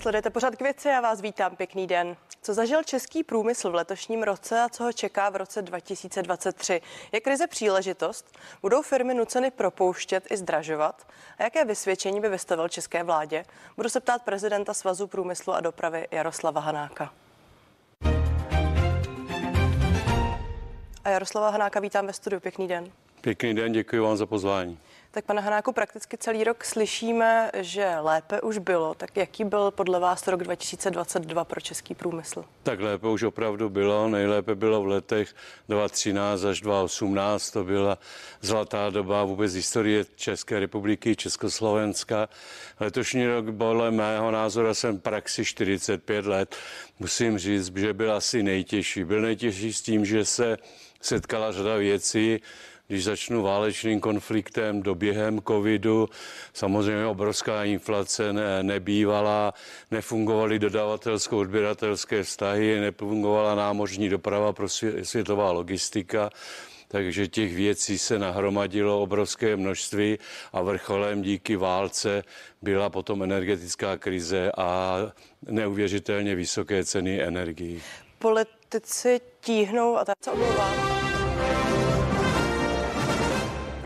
Sledujete pořád k věci, já vás vítám, pěkný den. Co zažil český průmysl v letošním roce a co ho čeká v roce 2023? Je krize příležitost? Budou firmy nuceny propouštět i zdražovat? A jaké vysvědčení by vystavil české vládě? Budu se ptát prezidenta Svazu průmyslu a dopravy Jaroslava Hanáka. A Jaroslava Hanáka vítám ve studiu. Pěkný den. Pěkný den, děkuji vám za pozvání. Tak pane Hanáku, prakticky celý rok slyšíme, že lépe už bylo. Tak jaký byl podle vás rok 2022 pro český průmysl? Tak lépe už opravdu bylo. Nejlépe bylo v letech 2013 až 2018. To byla zlatá doba vůbec historie České republiky, Československa. Letošní rok podle mého názoru jsem praxi 45 let. Musím říct, že byl asi nejtěžší. Byl nejtěžší s tím, že se setkala řada věcí, když začnu válečným konfliktem, doběhem covidu, samozřejmě obrovská inflace ne, nebývala, nefungovaly dodavatelsko-odběratelské vztahy, nefungovala námořní doprava pro světová logistika, takže těch věcí se nahromadilo obrovské množství a vrcholem díky válce byla potom energetická krize a neuvěřitelně vysoké ceny energií. Politici tíhnou, a tak se omlouvám,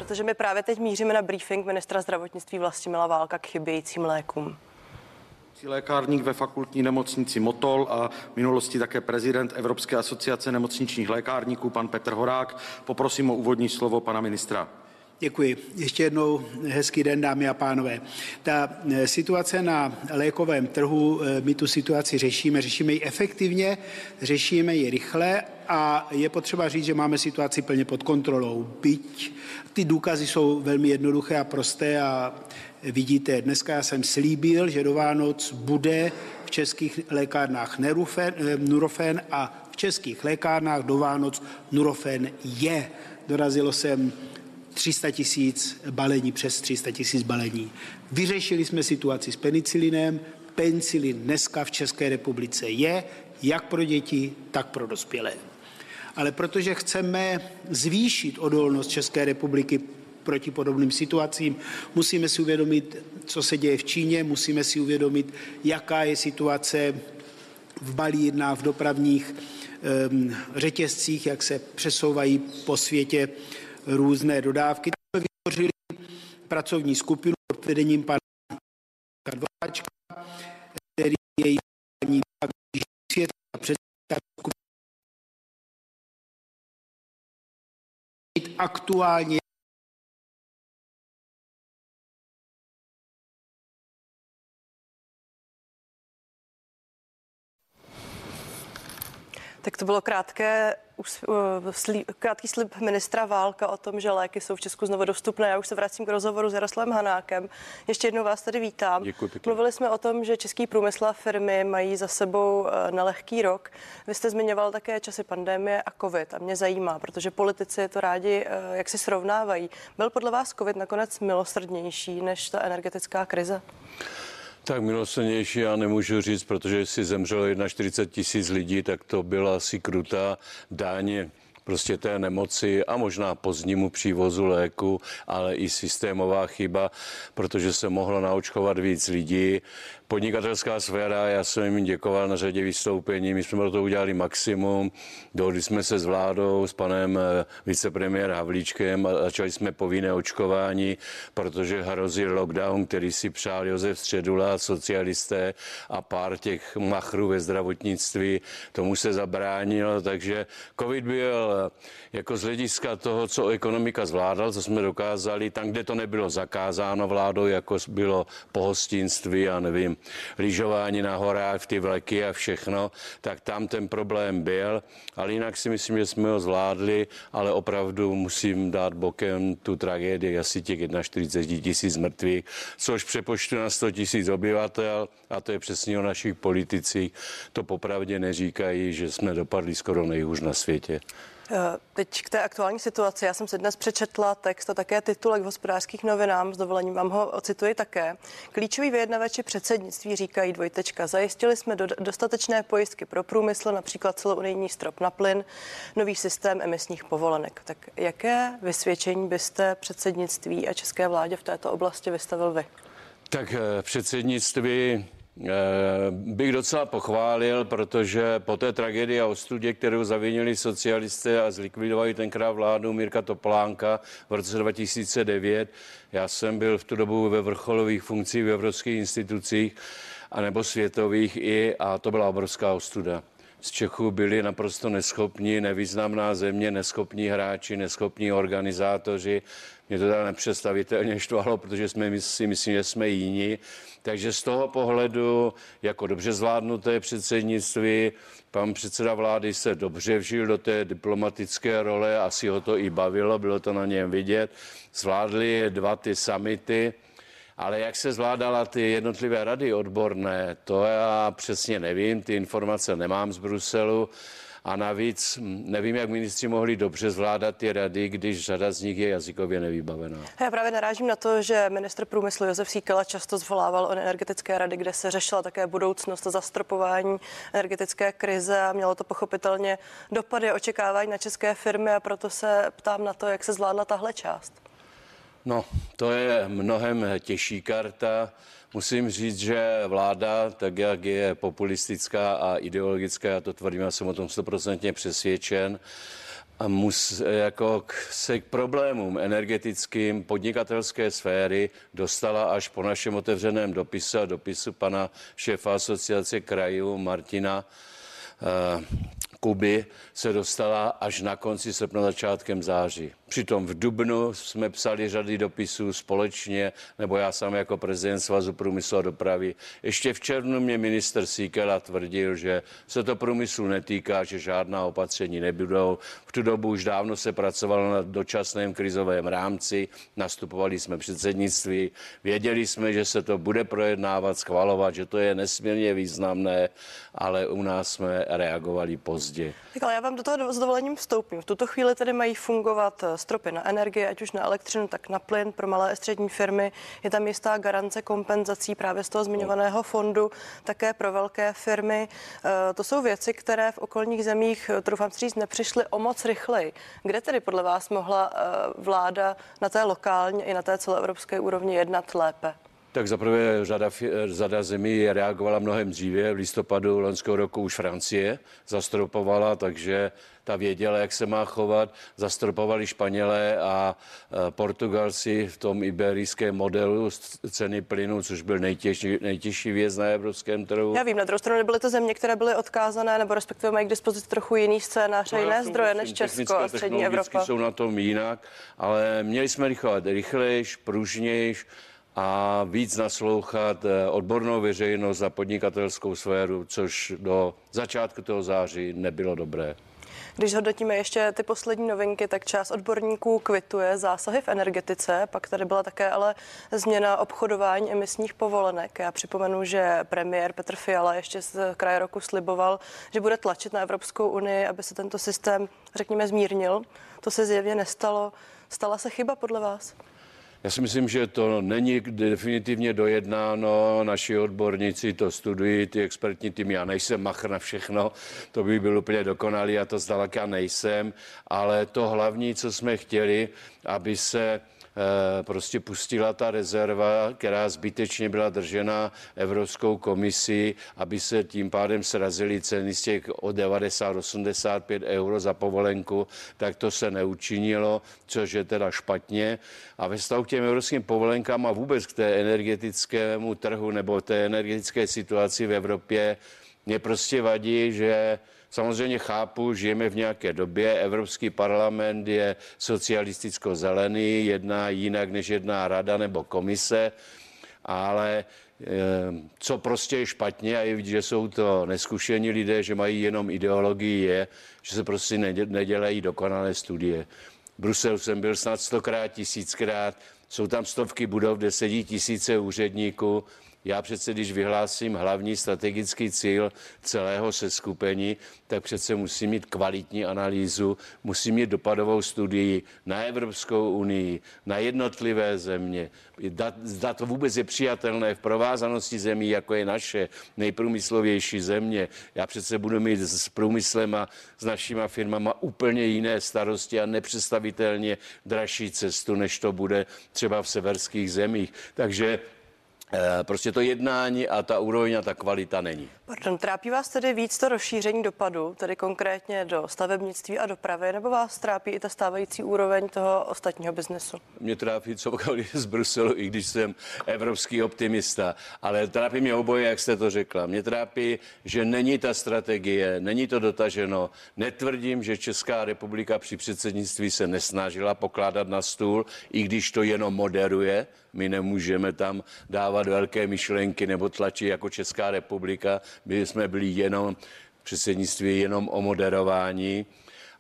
protože my právě teď míříme na briefing ministra zdravotnictví Vlastimila Válka k chybějícím lékům lékárník ve fakultní nemocnici Motol a v minulosti také prezident Evropské asociace nemocničních lékárníků, pan Petr Horák. Poprosím o úvodní slovo pana ministra. Děkuji. Ještě jednou hezký den, dámy a pánové. Ta eh, situace na lékovém trhu, eh, my tu situaci řešíme, řešíme ji efektivně, řešíme ji rychle a je potřeba říct, že máme situaci plně pod kontrolou. Byť ty důkazy jsou velmi jednoduché a prosté a vidíte, dneska já jsem slíbil, že do Vánoc bude v českých lékárnách Nurofen, eh, Nurofen a v českých lékárnách do Vánoc Nurofen je. Dorazilo jsem 300 tisíc balení, přes 300 tisíc balení. Vyřešili jsme situaci s penicilinem. Penicilin dneska v České republice je jak pro děti, tak pro dospělé. Ale protože chceme zvýšit odolnost České republiky proti podobným situacím. Musíme si uvědomit, co se děje v Číně, musíme si uvědomit, jaká je situace v balírnách, v dopravních um, řetězcích, jak se přesouvají po světě různé dodávky. Jsme vytvořili pracovní skupinu pod vedením pana Dvoráčka, který je svět a předseda aktuálně Tak to bylo krátké, uh, krátký slib ministra Válka o tom, že léky jsou v Česku znovu dostupné. Já už se vracím k rozhovoru s Jaroslavem Hanákem. Ještě jednou vás tady vítám. Děkuji Mluvili jsme o tom, že český průmysl a firmy mají za sebou uh, nelehký rok. Vy jste zmiňoval také časy pandemie a covid a mě zajímá, protože politici to rádi uh, jak si srovnávají. Byl podle vás covid nakonec milosrdnější než ta energetická krize? Tak milosrdnější já nemůžu říct, protože si zemřelo 41 tisíc lidí, tak to byla asi krutá dáně prostě té nemoci a možná pozdnímu přívozu léku, ale i systémová chyba, protože se mohlo naočkovat víc lidí podnikatelská sféra, já jsem jim děkoval na řadě vystoupení, my jsme pro to udělali maximum, dohodli jsme se s vládou, s panem eh, vicepremiér Havlíčkem a začali jsme povinné očkování, protože hrozí lockdown, který si přál Josef Středula, socialisté a pár těch machrů ve zdravotnictví, tomu se zabránil, takže covid byl eh, jako z hlediska toho, co ekonomika zvládal, co jsme dokázali, tam, kde to nebylo zakázáno vládou, jako bylo pohostinství a nevím, lyžování na horách, ty vleky a všechno, tak tam ten problém byl, ale jinak si myslím, že jsme ho zvládli, ale opravdu musím dát bokem tu tragédii asi těch 41 tisíc mrtvých, což přepočtu na 100 tisíc obyvatel, a to je přesně o našich politicích, to popravdě neříkají, že jsme dopadli skoro nejhůř na světě. Eh, teď k té aktuální situaci. Já jsem si dnes přečetla text a také titulek v hospodářských novinám. S dovolením vám ho ocituji také. Klíčoví vyjednavači předsednictví říkají dvojtečka. Zajistili jsme do, dostatečné pojistky pro průmysl, například celounijní strop na plyn, nový systém emisních povolenek. Tak jaké vysvědčení byste předsednictví a české vládě v této oblasti vystavil vy? Tak eh, předsednictví bych docela pochválil, protože po té tragédii a ostudě, kterou zavinili socialisté a zlikvidovali tenkrát vládu Mirka Topolánka v roce 2009, já jsem byl v tu dobu ve vrcholových funkcích v evropských institucích a nebo světových i a to byla obrovská ostuda z Čechů byli naprosto neschopní, nevýznamná země, neschopní hráči, neschopní organizátoři. Mě to teda nepředstavitelně štvalo, protože jsme si myslím, že jsme jiní. Takže z toho pohledu, jako dobře zvládnuté předsednictví, pan předseda vlády se dobře vžil do té diplomatické role, asi ho to i bavilo, bylo to na něm vidět. Zvládli dva ty samity, ale jak se zvládala ty jednotlivé rady odborné, to já přesně nevím, ty informace nemám z Bruselu. A navíc nevím, jak ministři mohli dobře zvládat ty rady, když řada z nich je jazykově nevybavená. Já právě narážím na to, že ministr průmyslu Josef Síkela často zvolával o energetické rady, kde se řešila také budoucnost zastropování energetické krize a mělo to pochopitelně dopady očekávání na české firmy a proto se ptám na to, jak se zvládla tahle část. No, to je mnohem těžší karta. Musím říct, že vláda, tak jak je populistická a ideologická, já to tvrdím, já jsem o tom stoprocentně přesvědčen, a mus, jako k, se k problémům energetickým podnikatelské sféry dostala až po našem otevřeném dopise a dopisu pana šéfa asociace krajů Martina uh, Kuby se dostala až na konci srpna, začátkem září. Přitom v Dubnu jsme psali řady dopisů společně, nebo já sám jako prezident Svazu průmyslu a dopravy. Ještě v červnu mě minister Síkela tvrdil, že se to průmyslu netýká, že žádná opatření nebudou. V tu dobu už dávno se pracovalo na dočasném krizovém rámci, nastupovali jsme předsednictví, věděli jsme, že se to bude projednávat, schvalovat, že to je nesmírně významné, ale u nás jsme reagovali pozdě. Tak ale já vám do toho s dovolením vstoupím. V tuto chvíli tedy mají fungovat stropy na energie, ať už na elektřinu, tak na plyn pro malé a střední firmy. Je tam jistá garance kompenzací právě z toho zmiňovaného fondu, také pro velké firmy. Eh, to jsou věci, které v okolních zemích, eh, doufám si říct, nepřišly o moc rychleji. Kde tedy podle vás mohla eh, vláda na té lokální i na té celoevropské úrovni jednat lépe? Tak zaprvé řada, řada zemí reagovala mnohem dříve. V listopadu loňského roku už Francie zastropovala, takže ta věděla, jak se má chovat. Zastropovali Španělé a e, Portugalci v tom iberijském modelu ceny plynu, což byl nejtěžší, nejtěžší věc na evropském trhu. Já vím, na druhou stranu byly to země, které byly odkázané, nebo respektive mají k dispozici trochu jiný scénář a no, jiné zdroje než Česko a střední Evropa. jsou na tom jinak, ale měli jsme rychlovat rychlejš, pružnějš, a víc naslouchat eh, odbornou veřejnost a podnikatelskou sféru, což do začátku toho září nebylo dobré. Když hodnotíme ještě ty poslední novinky, tak část odborníků kvituje zásahy v energetice, pak tady byla také ale změna obchodování emisních povolenek. Já připomenu, že premiér Petr Fiala ještě z kraje roku sliboval, že bude tlačit na Evropskou unii, aby se tento systém, řekněme, zmírnil. To se zjevně nestalo. Stala se chyba podle vás? Já si myslím, že to není definitivně dojednáno. Naši odborníci to studují, ty expertní týmy. Já nejsem machr na všechno, to by byl úplně dokonalý a to zdaleka nejsem. Ale to hlavní, co jsme chtěli, aby se prostě pustila ta rezerva, která zbytečně byla držena Evropskou komisí, aby se tím pádem srazily ceny z těch o 90-85 euro za povolenku, tak to se neučinilo, což je teda špatně. A ve vztahu k těm evropským povolenkám a vůbec k té energetickému trhu nebo té energetické situaci v Evropě, mě prostě vadí, že Samozřejmě chápu, žijeme v nějaké době, Evropský parlament je socialisticko-zelený, jedná jinak než jedná rada nebo komise, ale eh, co prostě je špatně a je vidět, že jsou to neskušení lidé, že mají jenom ideologii, je, že se prostě nedělají dokonalé studie. Brusel jsem byl snad stokrát, tisíckrát, jsou tam stovky budov, kde sedí tisíce úředníků, já přece, když vyhlásím hlavní strategický cíl celého seskupení, tak přece musím mít kvalitní analýzu, musím mít dopadovou studii na Evropskou unii, na jednotlivé země. Zda to vůbec je přijatelné v provázanosti zemí, jako je naše nejprůmyslovější země. Já přece budu mít s průmyslem a s našima firmama úplně jiné starosti a nepředstavitelně dražší cestu, než to bude třeba v severských zemích. Takže prostě to jednání a ta úroveň a ta kvalita není. Pardon, trápí vás tedy víc to rozšíření dopadu, tedy konkrétně do stavebnictví a dopravy, nebo vás trápí i ta stávající úroveň toho ostatního biznesu? Mě trápí cokoliv z Bruselu, i když jsem evropský optimista, ale trápí mě oboje, jak jste to řekla. Mě trápí, že není ta strategie, není to dotaženo. Netvrdím, že Česká republika při předsednictví se nesnažila pokládat na stůl, i když to jenom moderuje. My nemůžeme tam dávat velké myšlenky nebo tlačit jako Česká republika. My jsme byli jenom předsednictví jenom o moderování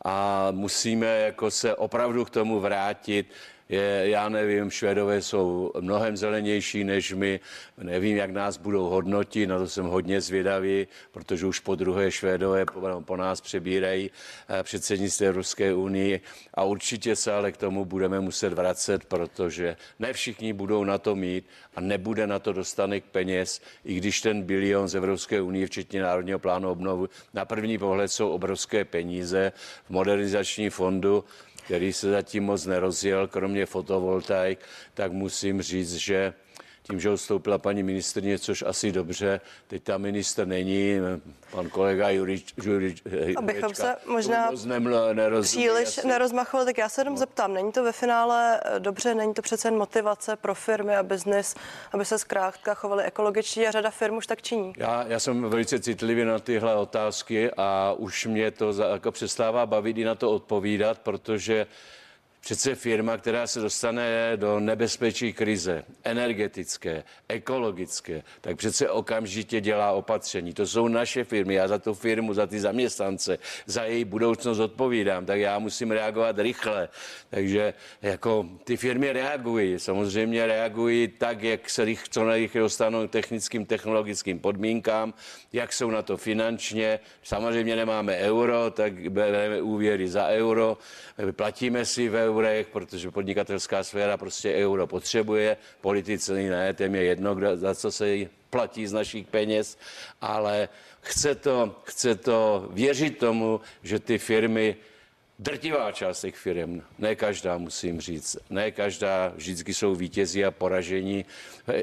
a musíme jako se opravdu k tomu vrátit je, já nevím, Švédové jsou mnohem zelenější než my, nevím, jak nás budou hodnotit, na to jsem hodně zvědavý, protože už po druhé Švédové po, po nás přebírají eh, předsednictví Ruské unii. A určitě se ale k tomu budeme muset vracet, protože ne všichni budou na to mít a nebude na to dostanek peněz, i když ten bilion z Evropské unie, včetně Národního plánu obnovu, na první pohled jsou obrovské peníze. V modernizační fondu, který se zatím moc nerozjel, kromě fotovoltaik, tak musím říct, že tím, že odstoupila paní ministrně, což asi dobře, teď tam minister není, pan kolega Jurič, Jurič Abychom se možná příliš asi. nerozmachovali, tak já se jenom no. zeptám, není to ve finále eh, dobře, není to přece motivace pro firmy a biznis, aby se zkrátka chovali ekologičtí a řada firm už tak činí? Já, já jsem velice citlivý na tyhle otázky a už mě to za, jako přestává bavit i na to odpovídat, protože Přece firma, která se dostane do nebezpečí krize, energetické, ekologické, tak přece okamžitě dělá opatření. To jsou naše firmy, já za tu firmu, za ty zaměstnance, za její budoucnost odpovídám, tak já musím reagovat rychle. Takže jako ty firmy reagují, samozřejmě reagují tak, jak se rych, co nejrychleji dostanou technickým, technologickým podmínkám, jak jsou na to finančně. Samozřejmě nemáme euro, tak bereme úvěry za euro, platíme si ve eurech, protože podnikatelská sféra prostě euro potřebuje, politici ne, těm je jedno, kdo, za co se platí z našich peněz, ale chce to, chce to věřit tomu, že ty firmy Drtivá část těch firm, ne každá musím říct, ne každá, vždycky jsou vítězí a poražení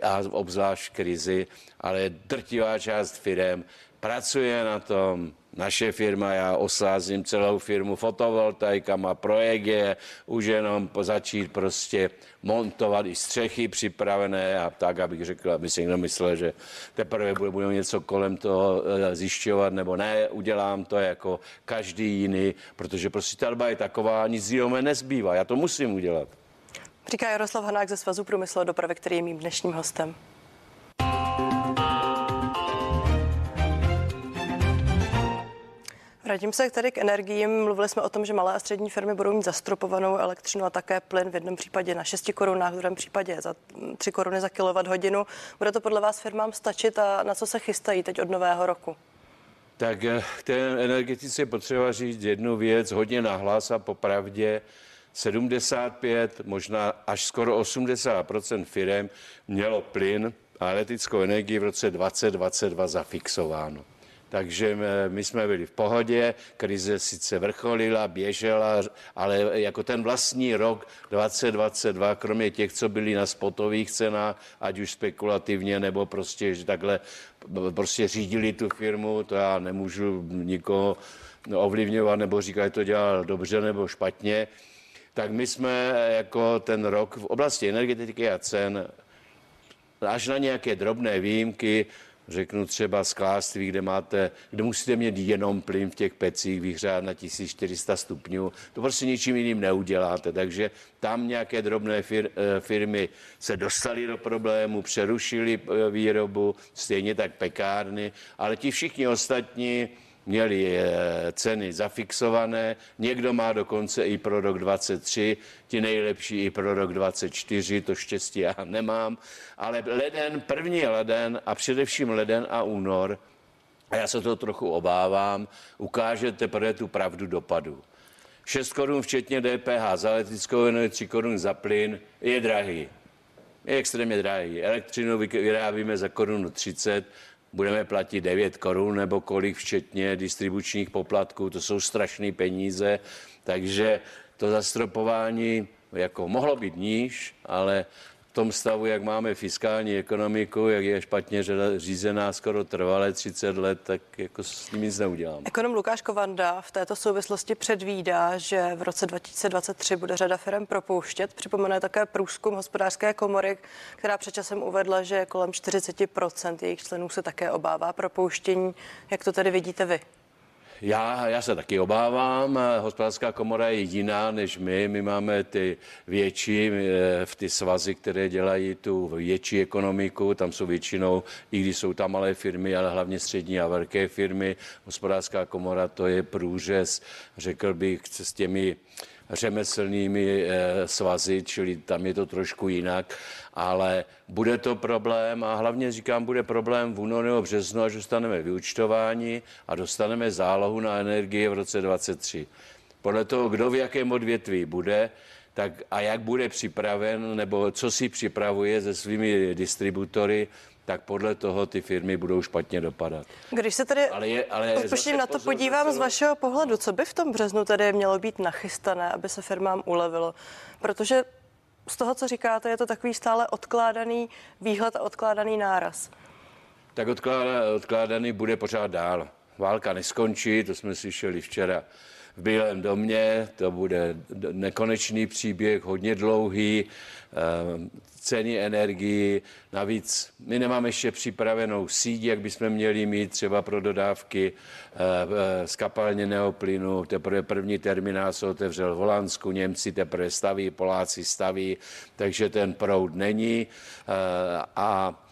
a obzvlášť krizi, ale drtivá část firm pracuje na tom, naše firma, já osázím celou firmu fotovoltaikama, projekt je už jenom začít prostě montovat i střechy připravené a tak, abych řekl, aby si někdo myslel, že teprve budeme něco kolem toho eh, zjišťovat, nebo ne, udělám to jako každý jiný, protože prostě ta doba je taková, nic jiného nezbývá, já to musím udělat. Říká Jaroslav Hanák ze Svazu průmyslu a dopravy, který je mým dnešním hostem. Vrátím se tady k energiím. Mluvili jsme o tom, že malé a střední firmy budou mít zastropovanou elektřinu a také plyn v jednom případě na 6 korunách, v druhém případě za 3 koruny za kilowatt hodinu. Bude to podle vás firmám stačit a na co se chystají teď od nového roku? Tak eh, k té energetice potřeba říct jednu věc hodně nahlas a popravdě. 75, možná až skoro 80% firm mělo plyn a elektrickou energii v roce 2022 zafixováno. Takže my jsme byli v pohodě, krize sice vrcholila, běžela, ale jako ten vlastní rok 2022, kromě těch, co byli na spotových cenách, ať už spekulativně, nebo prostě, že takhle prostě řídili tu firmu, to já nemůžu nikoho ovlivňovat nebo říkat, že to dělal dobře nebo špatně, tak my jsme jako ten rok v oblasti energetiky a cen až na nějaké drobné výjimky řeknu třeba skláství, kde máte, kde musíte mít jenom plyn v těch pecích, vyhřát na 1400 stupňů, to prostě ničím jiným neuděláte, takže tam nějaké drobné fir, eh, firmy se dostaly do problému, přerušili eh, výrobu, stejně tak pekárny, ale ti všichni ostatní, měli eh, ceny zafixované, někdo má dokonce i pro rok 23, ti nejlepší i pro rok 24, to štěstí já nemám, ale leden, první leden a především leden a únor, a já se to trochu obávám, ukáže teprve tu pravdu dopadu. 6 korun včetně DPH za elektrickou energii, 3 korun za plyn je drahý. Je extrémně drahý. Elektřinu vyrábíme za korunu 30, budeme platit 9 korun nebo kolik včetně distribučních poplatků, to jsou strašné peníze, takže to zastropování jako mohlo být níž, ale v tom stavu, jak máme fiskální ekonomiku, jak je špatně řízená skoro trvalé 30 let, tak jako s tím nic neuděláme. Ekonom Lukáš Kovanda v této souvislosti předvídá, že v roce 2023 bude řada firm propouštět. Připomene také průzkum hospodářské komory, která před časem uvedla, že kolem 40% jejich členů se také obává propouštění. Jak to tedy vidíte vy? Já, já se taky obávám. Hospodářská komora je jiná než my. My máme ty větší, eh, v ty svazy, které dělají tu větší ekonomiku. Tam jsou většinou, i když jsou tam malé firmy, ale hlavně střední a velké firmy. Hospodářská komora to je průřez, řekl bych, s těmi řemeslnými eh, svazy, čili tam je to trošku jinak, ale bude to problém a hlavně říkám, bude problém v únoru nebo březnu, až dostaneme vyučtování a dostaneme zálohu na energie v roce 2023. Podle toho, kdo v jakém odvětví bude, tak a jak bude připraven, nebo co si připravuje se svými distributory, tak podle toho ty firmy budou špatně dopadat. Když se tedy ale je, ale na to podívám celou... z vašeho pohledu, co by v tom březnu tedy mělo být nachystané, aby se firmám ulevilo? Protože z toho, co říkáte, je to takový stále odkládaný výhled a odkládaný náraz. Tak odkládaný, odkládaný bude pořád dál. Válka neskončí, to jsme slyšeli včera v Bílém domě, to bude nekonečný příběh, hodně dlouhý, eh, ceny energii, navíc my nemáme ještě připravenou síť, jak bychom měli mít třeba pro dodávky z eh, eh, plynu, teprve první terminál se otevřel v Holandsku, Němci teprve staví, Poláci staví, takže ten proud není. A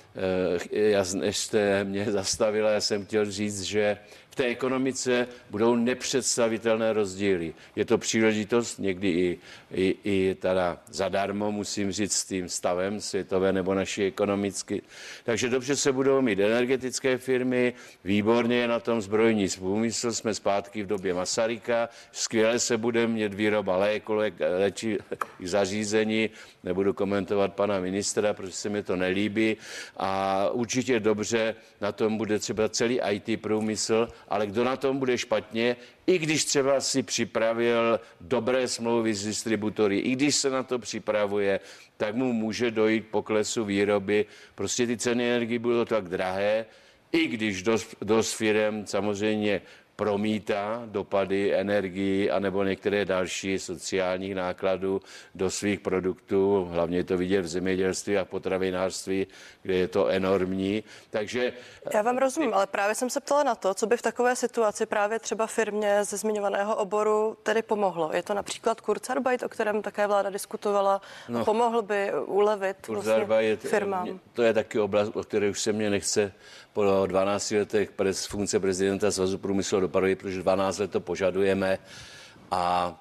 já, než jste mě zastavila, já jsem chtěl říct, že té ekonomice budou nepředstavitelné rozdíly. Je to příležitost někdy i, i, i teda zadarmo, musím říct, s tím stavem světové nebo naší ekonomicky. Takže dobře se budou mít energetické firmy, výborně je na tom zbrojní průmysl, jsme zpátky v době Masaryka, skvěle se bude mít výroba léku, léčí zařízení, nebudu komentovat pana ministra, protože se mi to nelíbí a určitě dobře na tom bude třeba celý IT průmysl ale kdo na tom bude špatně, i když třeba si připravil dobré smlouvy s distributory, i když se na to připravuje, tak mu může dojít poklesu výroby. Prostě ty ceny energie budou tak drahé, i když dost, dost firm samozřejmě promítá dopady energii anebo některé další sociálních nákladů do svých produktů. Hlavně je to vidět v zemědělství a potravinářství, kde je to enormní. Takže... Já vám rozumím, ale právě jsem se ptala na to, co by v takové situaci právě třeba firmě ze zmiňovaného oboru tedy pomohlo. Je to například Kurzarbeit, o kterém také vláda diskutovala, no, pomohl by ulevit vlastně firmám. To je taky oblast, o které už se mě nechce po 12 letech z funkce prezidenta Svazu průmyslu dopravy, protože 12 let to požadujeme. A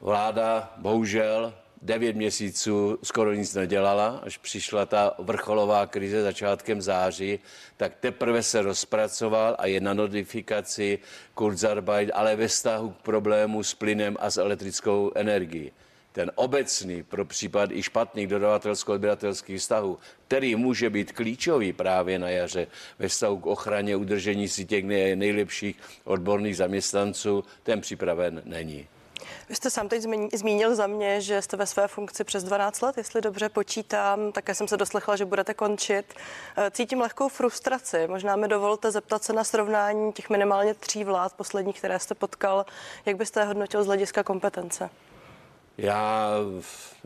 vláda bohužel 9 měsíců skoro nic nedělala, až přišla ta vrcholová krize začátkem září, tak teprve se rozpracoval a je na notifikaci Kurzarbeit, ale ve vztahu k problému s plynem a s elektrickou energií ten obecný pro případ i špatných dodavatelsko-odběratelských vztahů, který může být klíčový právě na jaře ve vztahu k ochraně udržení si těch nejlepších odborných zaměstnanců, ten připraven není. Vy jste sám teď zmínil za mě, že jste ve své funkci přes 12 let, jestli dobře počítám, také jsem se doslechla, že budete končit. Eh, cítím lehkou frustraci. Možná mi dovolte zeptat se na srovnání těch minimálně tří vlád posledních, které jste potkal. Jak byste hodnotil z hlediska kompetence? Já,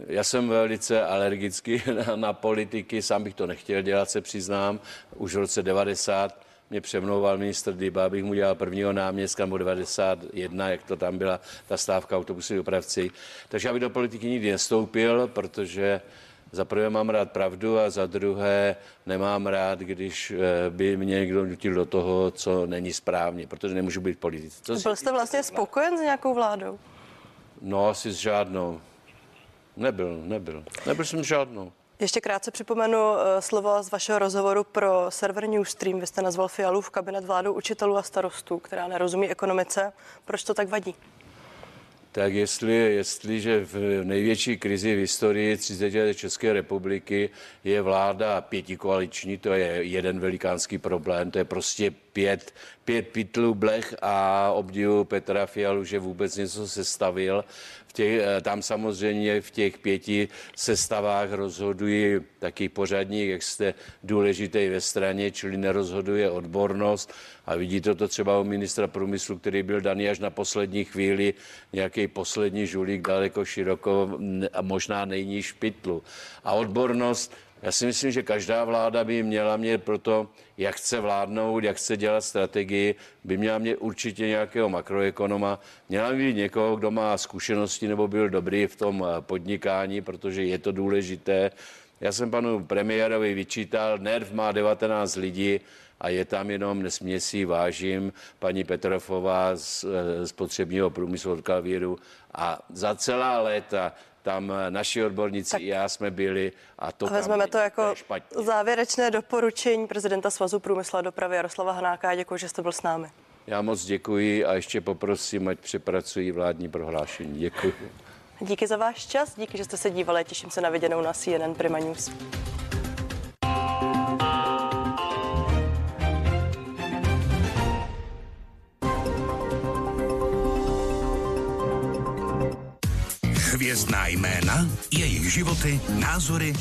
já jsem velice alergický na, na politiky, sám bych to nechtěl dělat, se přiznám. Už v roce 90 mě přemlouval ministr Dyba, abych mu dělal prvního náměstka, nebo 91, jak to tam byla, ta stávka autobusy dopravci. Takže já bych do politiky nikdy nestoupil, protože za prvé mám rád pravdu a za druhé nemám rád, když eh, by mě někdo nutil do toho, co není správně, protože nemůžu být politický. Byl jste vlastně spokojen s nějakou vládou? No, asi s žádnou. Nebyl, nebyl. Nebyl jsem žádnou. Ještě krátce připomenu eh, slovo z vašeho rozhovoru pro server Newstream. Vy jste nazval v kabinet vládou učitelů a starostů, která nerozumí ekonomice. Proč to tak vadí? Tak jestli, jestliže v největší krizi v historii 30 let České republiky je vláda pětikoaliční, to je jeden velikánský problém, to je prostě pět, pět pytlů blech a obdivu Petra Fialu, že vůbec něco sestavil. Těch, eh, tam samozřejmě v těch pěti sestavách rozhodují taky pořadník, jak jste důležitý ve straně, čili nerozhoduje odbornost. A vidíte to třeba u ministra průmyslu, který byl daný až na poslední chvíli, nějaký poslední žulík daleko široko a možná nejníž pytlu. A odbornost, já si myslím, že každá vláda by měla mít pro to, jak chce vládnout, jak chce dělat strategii, by měla mít určitě nějakého makroekonoma, měla by mít někoho, kdo má zkušenosti nebo byl dobrý v tom eh, podnikání, protože je to důležité. Já jsem panu premiérovi vyčítal, NERV má 19 lidí a je tam jenom, nesmě si vážím, paní Petrofová z, eh, z potřebního průmyslu od Kalvíru a za celá léta tam naši odborníci tak i já jsme byli a to Vezmeme to jako závěrečné doporučení prezidenta Svazu průmyslu a dopravy Jaroslava Hanáka. Děkuji, že jste byl s námi. Já moc děkuji a ještě poprosím, ať přepracují vládní prohlášení. Děkuji. Díky za váš čas, díky, že jste se dívali. Těším se na viděnou na CNN Prima News. Hvězdná jména, jejich životy, názory,